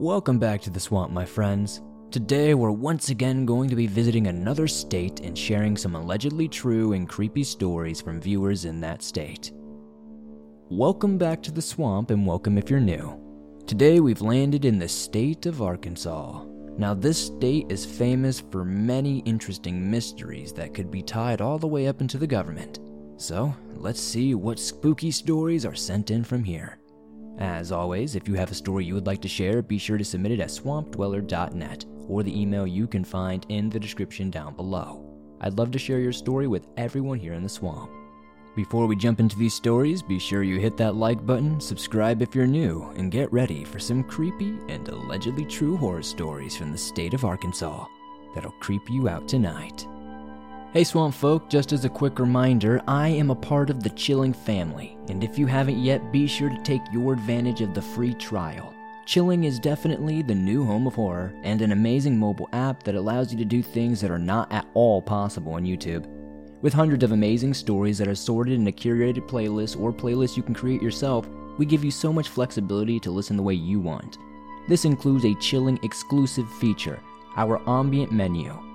Welcome back to the swamp, my friends. Today, we're once again going to be visiting another state and sharing some allegedly true and creepy stories from viewers in that state. Welcome back to the swamp, and welcome if you're new. Today, we've landed in the state of Arkansas. Now, this state is famous for many interesting mysteries that could be tied all the way up into the government. So, let's see what spooky stories are sent in from here. As always, if you have a story you would like to share, be sure to submit it at swampdweller.net or the email you can find in the description down below. I'd love to share your story with everyone here in the swamp. Before we jump into these stories, be sure you hit that like button, subscribe if you're new, and get ready for some creepy and allegedly true horror stories from the state of Arkansas that'll creep you out tonight. Hey, Swamp Folk, just as a quick reminder, I am a part of the Chilling family, and if you haven't yet, be sure to take your advantage of the free trial. Chilling is definitely the new home of horror and an amazing mobile app that allows you to do things that are not at all possible on YouTube. With hundreds of amazing stories that are sorted in a curated playlist or playlist you can create yourself, we give you so much flexibility to listen the way you want. This includes a chilling exclusive feature, our ambient menu.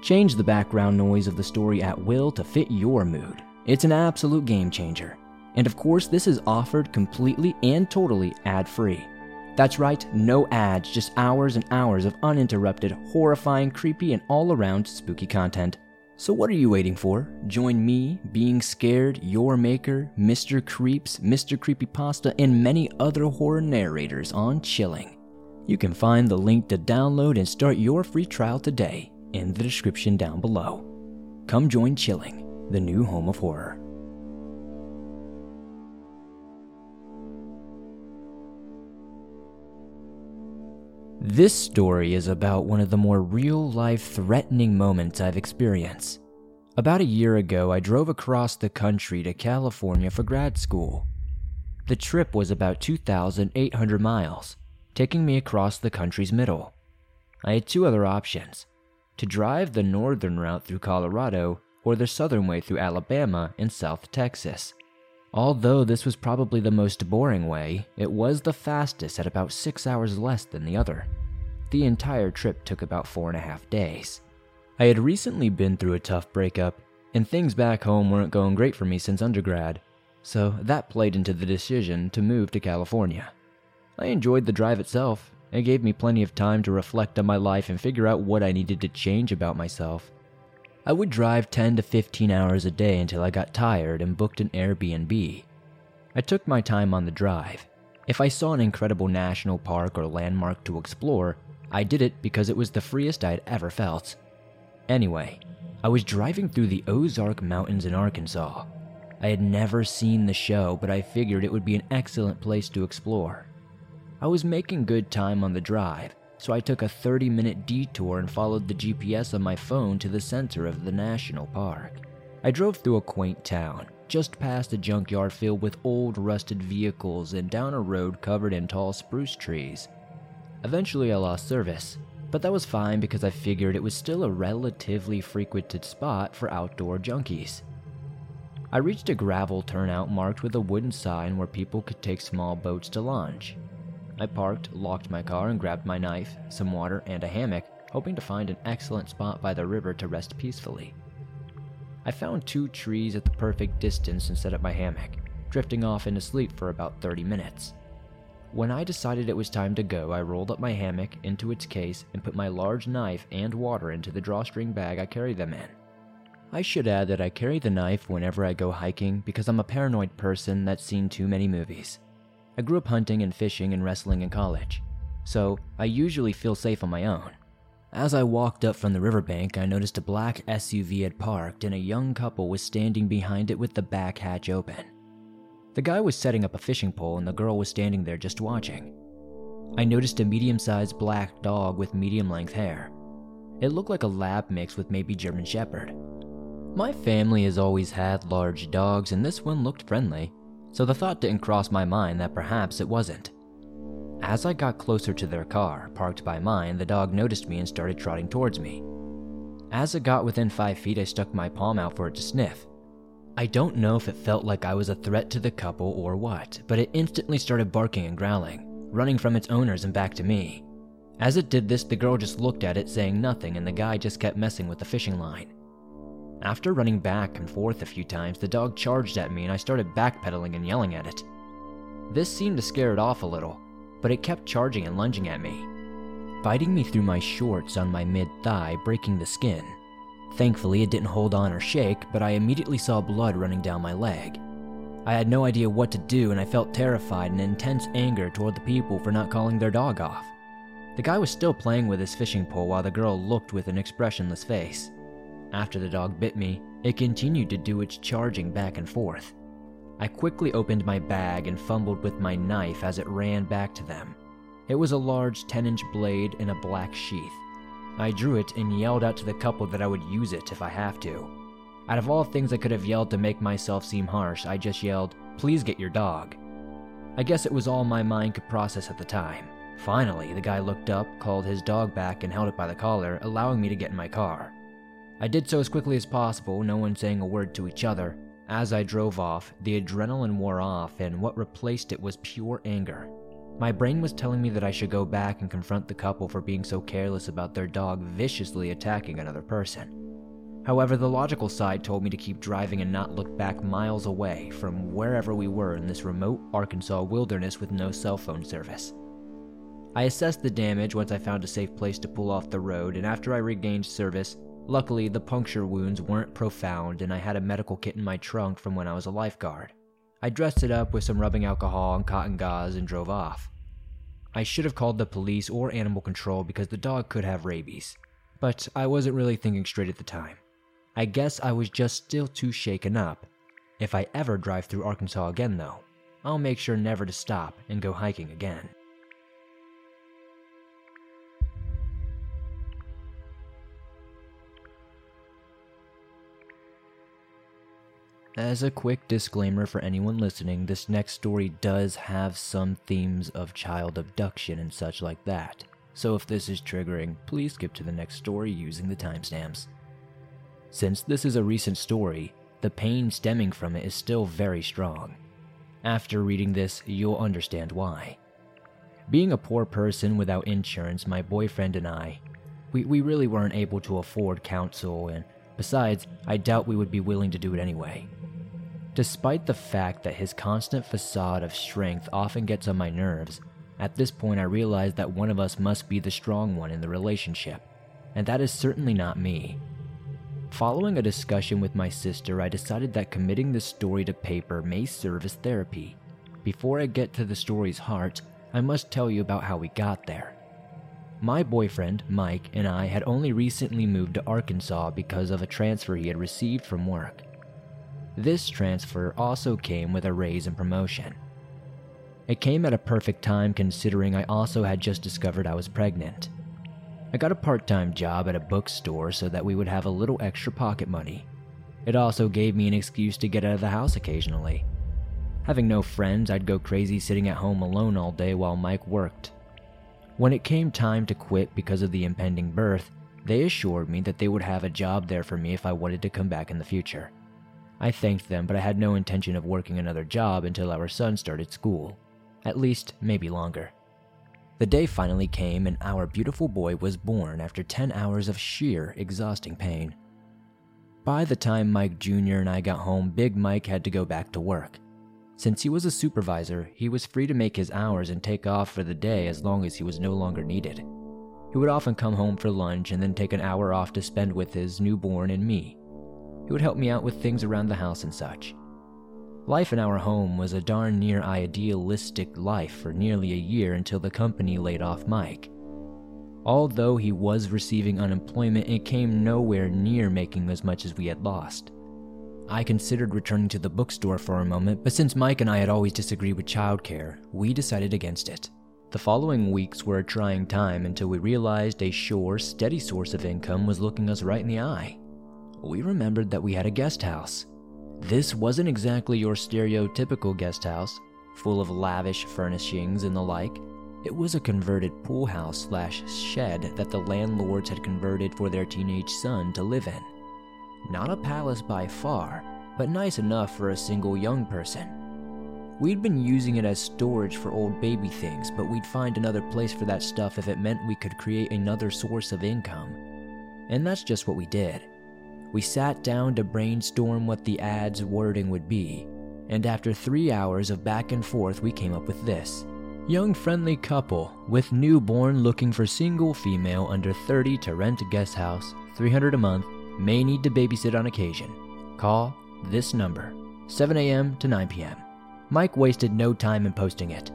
Change the background noise of the story at will to fit your mood. It's an absolute game changer. And of course, this is offered completely and totally ad free. That's right, no ads, just hours and hours of uninterrupted, horrifying, creepy, and all around spooky content. So, what are you waiting for? Join me, Being Scared, Your Maker, Mr. Creeps, Mr. Creepypasta, and many other horror narrators on Chilling. You can find the link to download and start your free trial today in the description down below. Come join Chilling, the new home of horror. This story is about one of the more real life threatening moments I've experienced. About a year ago, I drove across the country to California for grad school. The trip was about 2,800 miles, taking me across the country's middle. I had two other options to drive the northern route through Colorado or the southern way through Alabama and South Texas. Although this was probably the most boring way, it was the fastest at about six hours less than the other. The entire trip took about four and a half days. I had recently been through a tough breakup, and things back home weren't going great for me since undergrad, so that played into the decision to move to California. I enjoyed the drive itself, it gave me plenty of time to reflect on my life and figure out what I needed to change about myself. I would drive 10 to 15 hours a day until I got tired and booked an Airbnb. I took my time on the drive. If I saw an incredible national park or landmark to explore, I did it because it was the freest I'd ever felt. Anyway, I was driving through the Ozark Mountains in Arkansas. I had never seen the show, but I figured it would be an excellent place to explore. I was making good time on the drive, so I took a 30 minute detour and followed the GPS on my phone to the center of the national park. I drove through a quaint town, just past a junkyard filled with old rusted vehicles and down a road covered in tall spruce trees. Eventually, I lost service, but that was fine because I figured it was still a relatively frequented spot for outdoor junkies. I reached a gravel turnout marked with a wooden sign where people could take small boats to launch. I parked, locked my car, and grabbed my knife, some water, and a hammock, hoping to find an excellent spot by the river to rest peacefully. I found two trees at the perfect distance and set up my hammock, drifting off into sleep for about 30 minutes. When I decided it was time to go, I rolled up my hammock into its case and put my large knife and water into the drawstring bag I carry them in. I should add that I carry the knife whenever I go hiking because I'm a paranoid person that's seen too many movies. I grew up hunting and fishing and wrestling in college, so I usually feel safe on my own. As I walked up from the riverbank, I noticed a black SUV had parked and a young couple was standing behind it with the back hatch open. The guy was setting up a fishing pole and the girl was standing there just watching. I noticed a medium sized black dog with medium length hair. It looked like a lab mix with maybe German Shepherd. My family has always had large dogs, and this one looked friendly so the thought didn't cross my mind that perhaps it wasn't. As I got closer to their car, parked by mine, the dog noticed me and started trotting towards me. As it got within five feet, I stuck my palm out for it to sniff. I don't know if it felt like I was a threat to the couple or what, but it instantly started barking and growling. running from its owners and back to me. As it did this, the girl just looked at it, saying nothing, and the guy just kept messing with the fishing line. After running back and forth a few times, the dog charged at me and I started backpedaling and yelling at it. This seemed to scare it off a little, but it kept charging and lunging at me, biting me through my shorts on my mid thigh, breaking the skin. Thankfully, it didn't hold on or shake, but I immediately saw blood running down my leg. I had no idea what to do, and I felt terrified and intense anger toward the people for not calling their dog off. The guy was still playing with his fishing pole while the girl looked with an expressionless face. After the dog bit me, it continued to do its charging back and forth. I quickly opened my bag and fumbled with my knife as it ran back to them. It was a large 10 inch blade in a black sheath. I drew it and yelled out to the couple that I would use it if I have to. Out of all things I could have yelled to make myself seem harsh, I just yelled, Please get your dog. I guess it was all my mind could process at the time. Finally, the guy looked up, called his dog back, and held it by the collar, allowing me to get in my car. I did so as quickly as possible, no one saying a word to each other. As I drove off, the adrenaline wore off, and what replaced it was pure anger. My brain was telling me that I should go back and confront the couple for being so careless about their dog viciously attacking another person. However, the logical side told me to keep driving and not look back miles away from wherever we were in this remote Arkansas wilderness with no cell phone service. I assessed the damage once I found a safe place to pull off the road, and after I regained service, luckily the puncture wounds weren't profound and I had a medical kit in my trunk from when I was a lifeguard. I dressed it up with some rubbing alcohol and cotton gauze and drove off. I should have called the police or animal control because the dog could have rabies, but I wasn't really thinking straight at the time. I guess I was just still too shaken up. If I ever drive through Arkansas again, though, I'll make sure never to stop and go hiking again. As a quick disclaimer for anyone listening, this next story does have some themes of child abduction and such like that. So if this is triggering, please skip to the next story using the timestamps. Since this is a recent story, the pain stemming from it is still very strong. After reading this, you'll understand why. Being a poor person without insurance, my boyfriend and I, we, we really weren't able to afford counsel, and besides, I doubt we would be willing to do it anyway. Despite the fact that his constant facade of strength often gets on my nerves, at this point I realize that one of us must be the strong one in the relationship, and that is certainly not me. Following a discussion with my sister, I decided that committing this story to paper may serve as therapy. Before I get to the story's heart, I must tell you about how we got there. My boyfriend, Mike, and I had only recently moved to Arkansas because of a transfer he had received from work. This transfer also came with a raise and promotion. It came at a perfect time considering I also had just discovered I was pregnant. I got a part time job at a bookstore so that we would have a little extra pocket money. It also gave me an excuse to get out of the house occasionally. Having no friends, I'd go crazy sitting at home alone all day while Mike worked. When it came time to quit because of the impending birth, they assured me that they would have a job there for me if I wanted to come back in the future. I thanked them, but I had no intention of working another job until our son started school. At least, maybe longer. The day finally came, and our beautiful boy was born after 10 hours of sheer, exhausting pain. By the time Mike Jr. and I got home, Big Mike had to go back to work. Since he was a supervisor, he was free to make his hours and take off for the day as long as he was no longer needed. He would often come home for lunch and then take an hour off to spend with his newborn and me. He would help me out with things around the house and such. Life in our home was a darn near idealistic life for nearly a year until the company laid off Mike. Although he was receiving unemployment, it came nowhere near making as much as we had lost. I considered returning to the bookstore for a moment, but since Mike and I had always disagreed with childcare, we decided against it. The following weeks were a trying time until we realized a sure, steady source of income was looking us right in the eye we remembered that we had a guest house. This wasn't exactly your stereotypical guest house, full of lavish furnishings and the like. It was a converted pool house slash shed that the landlords had converted for their teenage son to live in. Not a palace by far, but nice enough for a single young person. We'd been using it as storage for old baby things, but we'd find another place for that stuff if it meant we could create another source of income. And that's just what we did. We sat down to brainstorm what the ad's wording would be, and after three hours of back and forth, we came up with this Young friendly couple with newborn looking for single female under 30 to rent a guest house, 300 a month, may need to babysit on occasion. Call this number, 7 a.m. to 9 p.m. Mike wasted no time in posting it.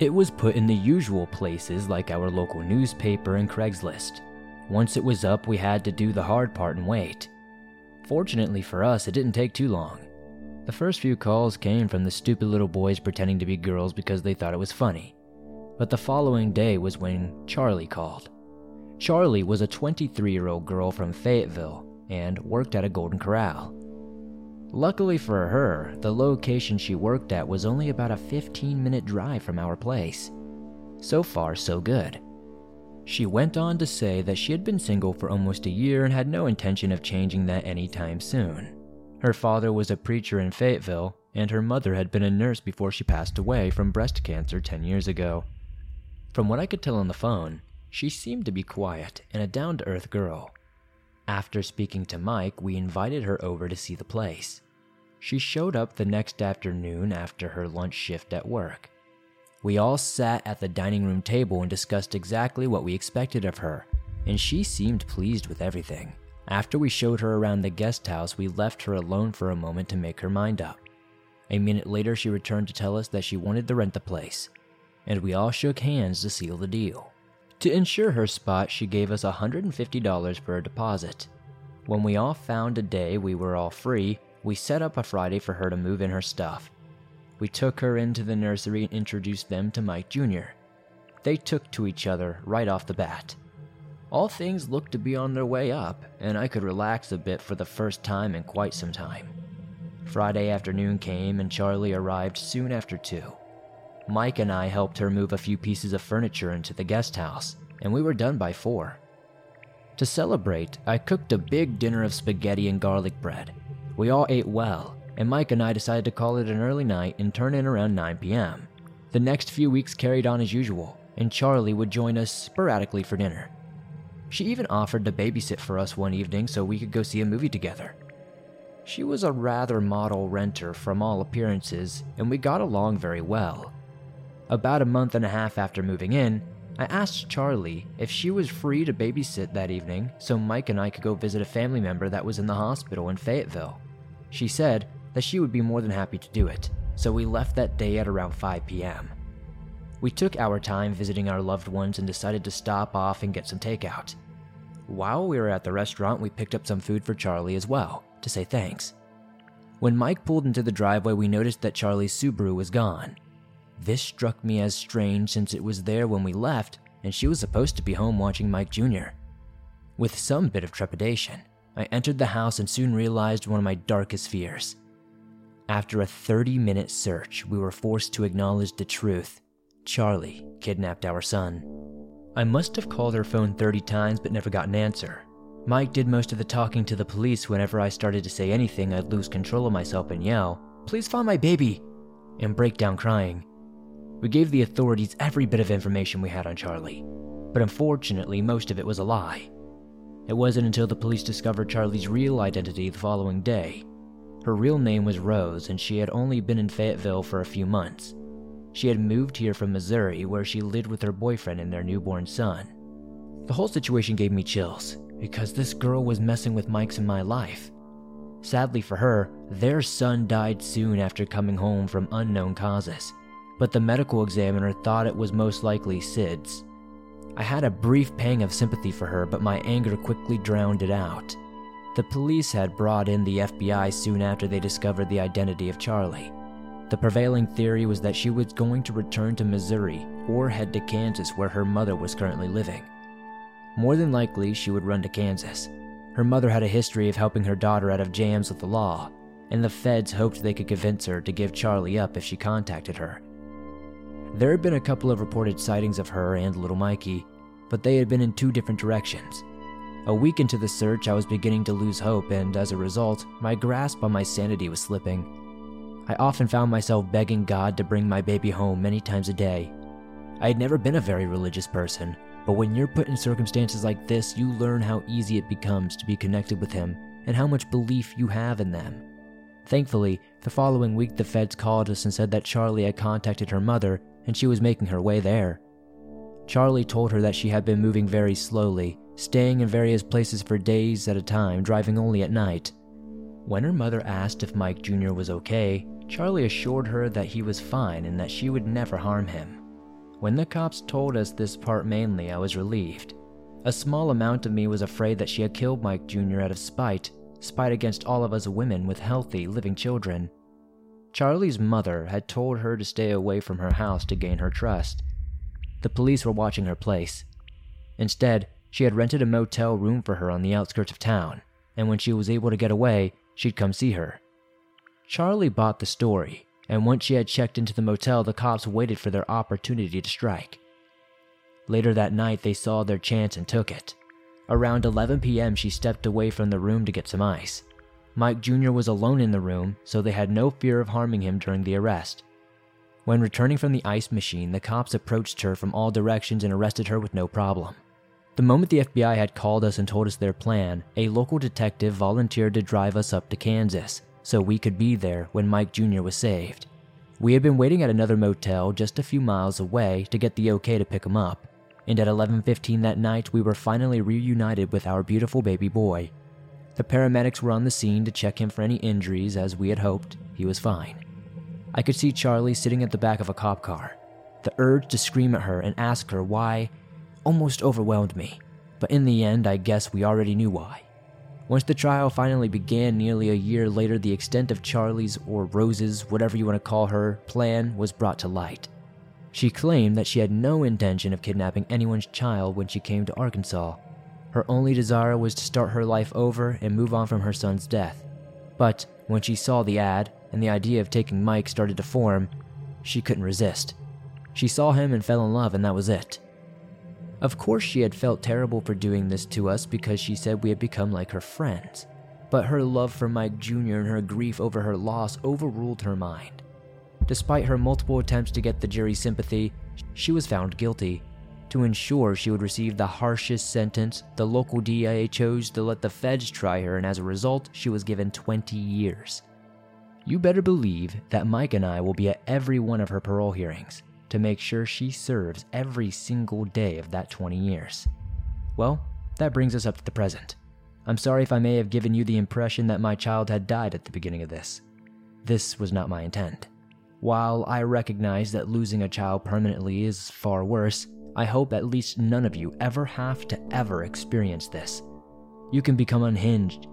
It was put in the usual places like our local newspaper and Craigslist. Once it was up, we had to do the hard part and wait. Fortunately for us, it didn't take too long. The first few calls came from the stupid little boys pretending to be girls because they thought it was funny. But the following day was when Charlie called. Charlie was a 23 year old girl from Fayetteville and worked at a Golden Corral. Luckily for her, the location she worked at was only about a 15 minute drive from our place. So far, so good. She went on to say that she had been single for almost a year and had no intention of changing that anytime soon. Her father was a preacher in Fayetteville, and her mother had been a nurse before she passed away from breast cancer 10 years ago. From what I could tell on the phone, she seemed to be quiet and a down to earth girl. After speaking to Mike, we invited her over to see the place. She showed up the next afternoon after her lunch shift at work. We all sat at the dining room table and discussed exactly what we expected of her, and she seemed pleased with everything. After we showed her around the guest house, we left her alone for a moment to make her mind up. A minute later, she returned to tell us that she wanted to rent the place, and we all shook hands to seal the deal. To ensure her spot, she gave us $150 for a deposit. When we all found a day we were all free, we set up a Friday for her to move in her stuff. We took her into the nursery and introduced them to Mike Jr. They took to each other right off the bat. All things looked to be on their way up, and I could relax a bit for the first time in quite some time. Friday afternoon came, and Charlie arrived soon after 2. Mike and I helped her move a few pieces of furniture into the guest house, and we were done by 4. To celebrate, I cooked a big dinner of spaghetti and garlic bread. We all ate well, and Mike and I decided to call it an early night and turn in around 9 p.m. The next few weeks carried on as usual, and Charlie would join us sporadically for dinner. She even offered to babysit for us one evening so we could go see a movie together. She was a rather model renter from all appearances, and we got along very well. About a month and a half after moving in, I asked Charlie if she was free to babysit that evening so Mike and I could go visit a family member that was in the hospital in Fayetteville. She said that she would be more than happy to do it, so we left that day at around 5 p.m. We took our time visiting our loved ones and decided to stop off and get some takeout. While we were at the restaurant, we picked up some food for Charlie as well, to say thanks. When Mike pulled into the driveway, we noticed that Charlie's Subaru was gone. This struck me as strange since it was there when we left, and she was supposed to be home watching Mike Jr. With some bit of trepidation, I entered the house and soon realized one of my darkest fears. After a 30 minute search, we were forced to acknowledge the truth Charlie kidnapped our son. I must have called her phone 30 times but never got an answer. Mike did most of the talking to the police whenever I started to say anything, I'd lose control of myself and yell, Please find my baby! and break down crying. We gave the authorities every bit of information we had on Charlie, but unfortunately, most of it was a lie. It wasn't until the police discovered Charlie's real identity the following day. Her real name was Rose, and she had only been in Fayetteville for a few months. She had moved here from Missouri, where she lived with her boyfriend and their newborn son. The whole situation gave me chills, because this girl was messing with Mike's and my life. Sadly for her, their son died soon after coming home from unknown causes, but the medical examiner thought it was most likely SIDS. I had a brief pang of sympathy for her, but my anger quickly drowned it out. The police had brought in the FBI soon after they discovered the identity of Charlie. The prevailing theory was that she was going to return to Missouri or head to Kansas where her mother was currently living. More than likely, she would run to Kansas. Her mother had a history of helping her daughter out of jams with the law, and the feds hoped they could convince her to give Charlie up if she contacted her. There had been a couple of reported sightings of her and little Mikey, but they had been in two different directions. A week into the search, I was beginning to lose hope, and as a result, my grasp on my sanity was slipping. I often found myself begging God to bring my baby home many times a day. I had never been a very religious person, but when you're put in circumstances like this, you learn how easy it becomes to be connected with Him and how much belief you have in them. Thankfully, the following week the feds called us and said that Charlie had contacted her mother and she was making her way there. Charlie told her that she had been moving very slowly, staying in various places for days at a time, driving only at night. When her mother asked if Mike Jr. was okay, Charlie assured her that he was fine and that she would never harm him. When the cops told us this part mainly, I was relieved. A small amount of me was afraid that she had killed Mike Jr. out of spite, spite against all of us women with healthy, living children. Charlie's mother had told her to stay away from her house to gain her trust. The police were watching her place. Instead, she had rented a motel room for her on the outskirts of town, and when she was able to get away, she'd come see her. Charlie bought the story, and once she had checked into the motel, the cops waited for their opportunity to strike. Later that night, they saw their chance and took it. Around 11 p.m., she stepped away from the room to get some ice. Mike Jr. was alone in the room, so they had no fear of harming him during the arrest. When returning from the ice machine, the cops approached her from all directions and arrested her with no problem. The moment the FBI had called us and told us their plan, a local detective volunteered to drive us up to Kansas so we could be there when Mike Jr. was saved. We had been waiting at another motel just a few miles away to get the okay to pick him up, and at 11:15 that night we were finally reunited with our beautiful baby boy. The paramedics were on the scene to check him for any injuries as we had hoped. He was fine. I could see Charlie sitting at the back of a cop car. The urge to scream at her and ask her why almost overwhelmed me, but in the end, I guess we already knew why. Once the trial finally began nearly a year later, the extent of Charlie's, or Rose's, whatever you want to call her, plan was brought to light. She claimed that she had no intention of kidnapping anyone's child when she came to Arkansas. Her only desire was to start her life over and move on from her son's death. But when she saw the ad and the idea of taking Mike started to form, she couldn't resist. She saw him and fell in love, and that was it. Of course, she had felt terrible for doing this to us because she said we had become like her friends. But her love for Mike Jr. and her grief over her loss overruled her mind. Despite her multiple attempts to get the jury's sympathy, she was found guilty. To ensure she would receive the harshest sentence, the local DIA chose to let the feds try her, and as a result, she was given 20 years. You better believe that Mike and I will be at every one of her parole hearings to make sure she serves every single day of that 20 years. Well, that brings us up to the present. I'm sorry if I may have given you the impression that my child had died at the beginning of this. This was not my intent. While I recognize that losing a child permanently is far worse, I hope at least none of you ever have to ever experience this. You can become unhinged.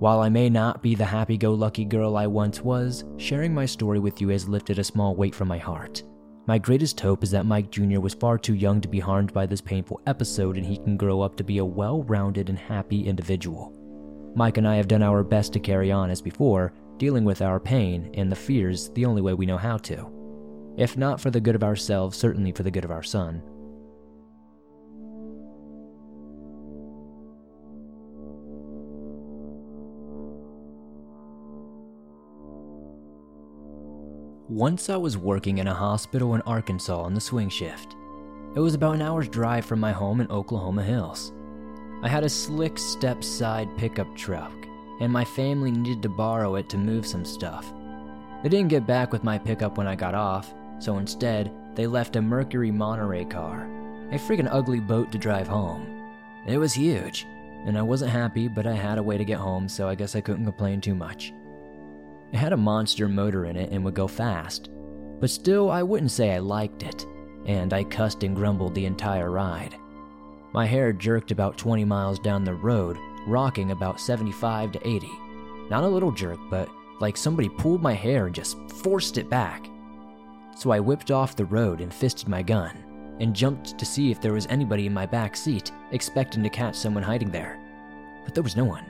While I may not be the happy go lucky girl I once was, sharing my story with you has lifted a small weight from my heart. My greatest hope is that Mike Jr. was far too young to be harmed by this painful episode and he can grow up to be a well rounded and happy individual. Mike and I have done our best to carry on as before, dealing with our pain and the fears the only way we know how to. If not for the good of ourselves, certainly for the good of our son. Once I was working in a hospital in Arkansas on the swing shift. It was about an hour's drive from my home in Oklahoma Hills. I had a slick step side pickup truck, and my family needed to borrow it to move some stuff. They didn't get back with my pickup when I got off, so instead, they left a Mercury Monterey car, a freaking ugly boat to drive home. It was huge, and I wasn't happy, but I had a way to get home, so I guess I couldn't complain too much. It had a monster motor in it and would go fast. But still, I wouldn't say I liked it, and I cussed and grumbled the entire ride. My hair jerked about 20 miles down the road, rocking about 75 to 80. Not a little jerk, but like somebody pulled my hair and just forced it back. So I whipped off the road and fisted my gun, and jumped to see if there was anybody in my back seat, expecting to catch someone hiding there. But there was no one.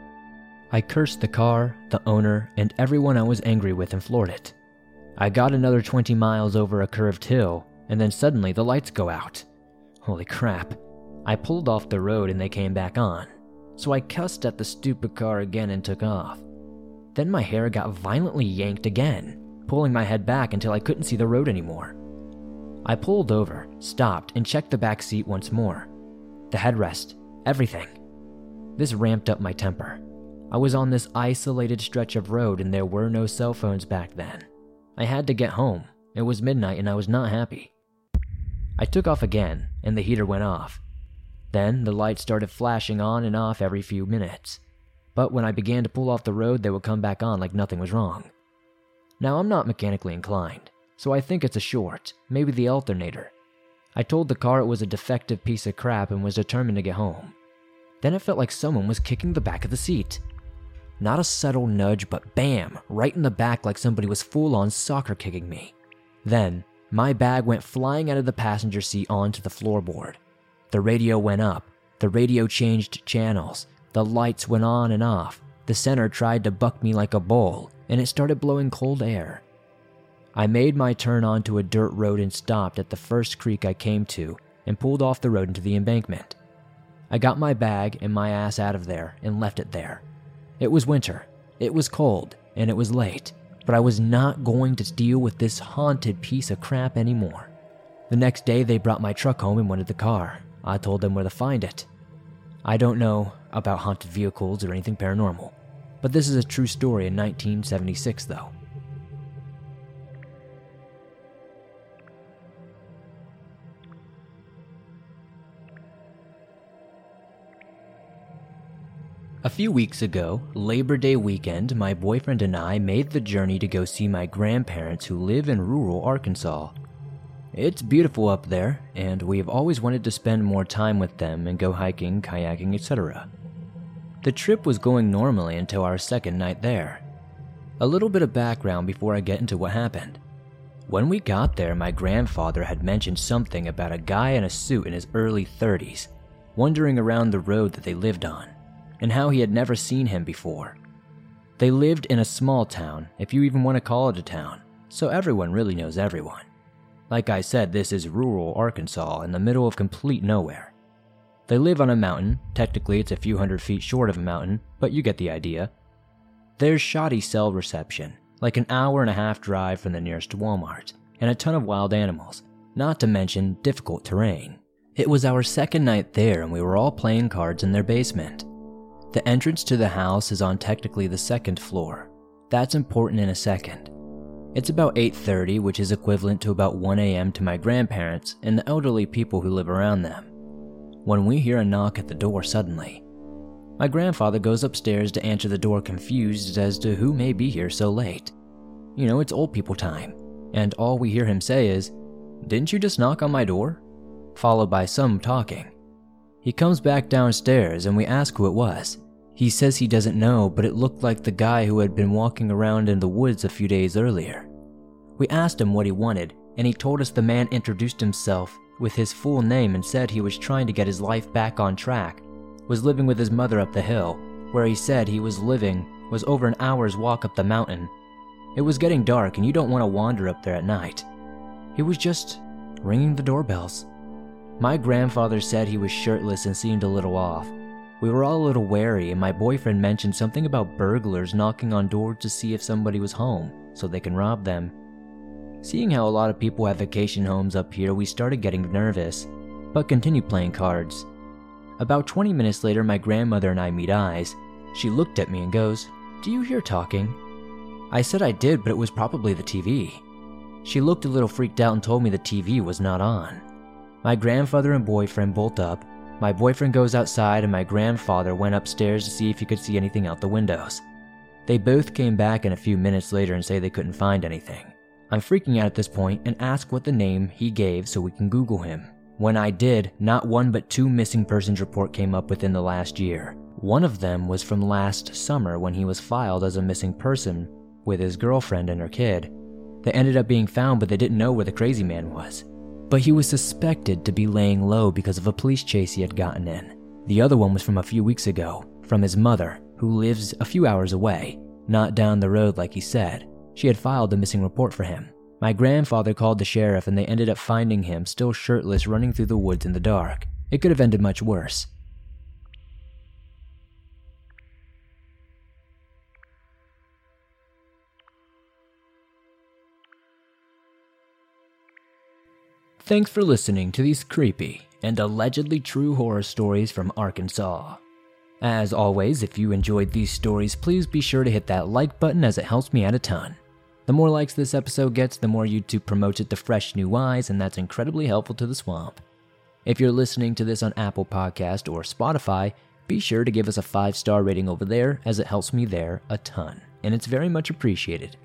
I cursed the car, the owner, and everyone I was angry with and floored it. I got another 20 miles over a curved hill, and then suddenly the lights go out. Holy crap. I pulled off the road and they came back on. So I cussed at the stupid car again and took off. Then my hair got violently yanked again, pulling my head back until I couldn't see the road anymore. I pulled over, stopped, and checked the back seat once more. The headrest, everything. This ramped up my temper. I was on this isolated stretch of road and there were no cell phones back then. I had to get home. It was midnight and I was not happy. I took off again and the heater went off. Then the lights started flashing on and off every few minutes. But when I began to pull off the road, they would come back on like nothing was wrong. Now, I'm not mechanically inclined, so I think it's a short, maybe the alternator. I told the car it was a defective piece of crap and was determined to get home. Then it felt like someone was kicking the back of the seat. Not a subtle nudge, but bam, right in the back like somebody was full on soccer kicking me. Then, my bag went flying out of the passenger seat onto the floorboard. The radio went up, the radio changed channels, the lights went on and off, the center tried to buck me like a bull, and it started blowing cold air. I made my turn onto a dirt road and stopped at the first creek I came to and pulled off the road into the embankment. I got my bag and my ass out of there and left it there. It was winter, it was cold, and it was late, but I was not going to deal with this haunted piece of crap anymore. The next day, they brought my truck home and wanted the car. I told them where to find it. I don't know about haunted vehicles or anything paranormal, but this is a true story in 1976, though. A few weeks ago, Labor Day weekend, my boyfriend and I made the journey to go see my grandparents who live in rural Arkansas. It's beautiful up there, and we have always wanted to spend more time with them and go hiking, kayaking, etc. The trip was going normally until our second night there. A little bit of background before I get into what happened. When we got there, my grandfather had mentioned something about a guy in a suit in his early 30s, wandering around the road that they lived on and how he had never seen him before. They lived in a small town, if you even want to call it a town, so everyone really knows everyone. Like I said, this is rural Arkansas in the middle of complete nowhere. They live on a mountain, technically it's a few hundred feet short of a mountain, but you get the idea. There's shoddy cell reception, like an hour and a half drive from the nearest Walmart, and a ton of wild animals, not to mention difficult terrain. It was our second night there and we were all playing cards in their basement. The entrance to the house is on technically the second floor. That's important in a second. It's about 8:30, which is equivalent to about 1 a.m. to my grandparents and the elderly people who live around them. When we hear a knock at the door suddenly, my grandfather goes upstairs to answer the door confused as to who may be here so late. You know, it's old people time, and all we hear him say is, "Didn't you just knock on my door?" followed by some talking. He comes back downstairs and we ask who it was. He says he doesn't know, but it looked like the guy who had been walking around in the woods a few days earlier. We asked him what he wanted, and he told us the man introduced himself with his full name and said he was trying to get his life back on track, was living with his mother up the hill, where he said he was living was over an hour's walk up the mountain. It was getting dark and you don't want to wander up there at night. He was just ringing the doorbells. My grandfather said he was shirtless and seemed a little off. We were all a little wary, and my boyfriend mentioned something about burglars knocking on doors to see if somebody was home so they can rob them. Seeing how a lot of people have vacation homes up here, we started getting nervous, but continued playing cards. About 20 minutes later, my grandmother and I meet eyes. She looked at me and goes, Do you hear talking? I said I did, but it was probably the TV. She looked a little freaked out and told me the TV was not on. My grandfather and boyfriend bolt up. My boyfriend goes outside, and my grandfather went upstairs to see if he could see anything out the windows. They both came back in a few minutes later and say they couldn't find anything. I'm freaking out at this point and ask what the name he gave so we can Google him. When I did, not one but two missing persons report came up within the last year. One of them was from last summer when he was filed as a missing person with his girlfriend and her kid. They ended up being found, but they didn't know where the crazy man was but he was suspected to be laying low because of a police chase he had gotten in. The other one was from a few weeks ago, from his mother, who lives a few hours away, not down the road like he said. She had filed a missing report for him. My grandfather called the sheriff and they ended up finding him still shirtless running through the woods in the dark. It could have ended much worse. Thanks for listening to these creepy and allegedly true horror stories from Arkansas. As always, if you enjoyed these stories, please be sure to hit that like button as it helps me out a ton. The more likes this episode gets, the more YouTube promotes it to fresh new eyes, and that's incredibly helpful to the swamp. If you're listening to this on Apple Podcast or Spotify, be sure to give us a 5-star rating over there as it helps me there a ton, and it's very much appreciated.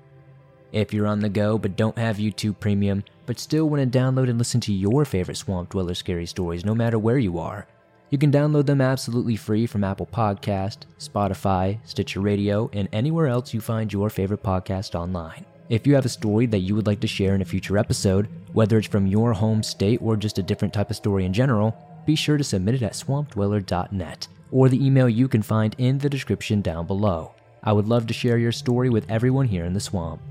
If you're on the go but don't have YouTube Premium, but still want to download and listen to your favorite Swamp Dweller scary stories no matter where you are, you can download them absolutely free from Apple Podcast, Spotify, Stitcher Radio, and anywhere else you find your favorite podcast online. If you have a story that you would like to share in a future episode, whether it's from your home state or just a different type of story in general, be sure to submit it at swampdweller.net or the email you can find in the description down below. I would love to share your story with everyone here in the swamp.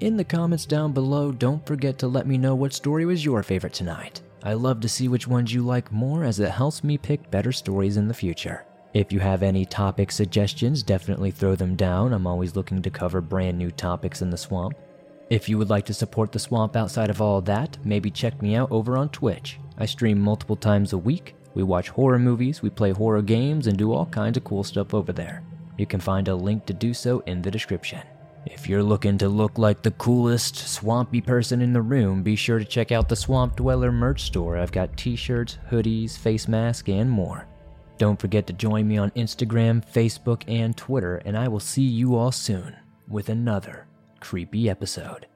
In the comments down below, don't forget to let me know what story was your favorite tonight. I love to see which ones you like more as it helps me pick better stories in the future. If you have any topic suggestions, definitely throw them down. I'm always looking to cover brand new topics in the swamp. If you would like to support the swamp outside of all that, maybe check me out over on Twitch. I stream multiple times a week. We watch horror movies, we play horror games, and do all kinds of cool stuff over there. You can find a link to do so in the description. If you're looking to look like the coolest swampy person in the room, be sure to check out the Swamp Dweller merch store. I've got t shirts, hoodies, face mask, and more. Don't forget to join me on Instagram, Facebook, and Twitter, and I will see you all soon with another creepy episode.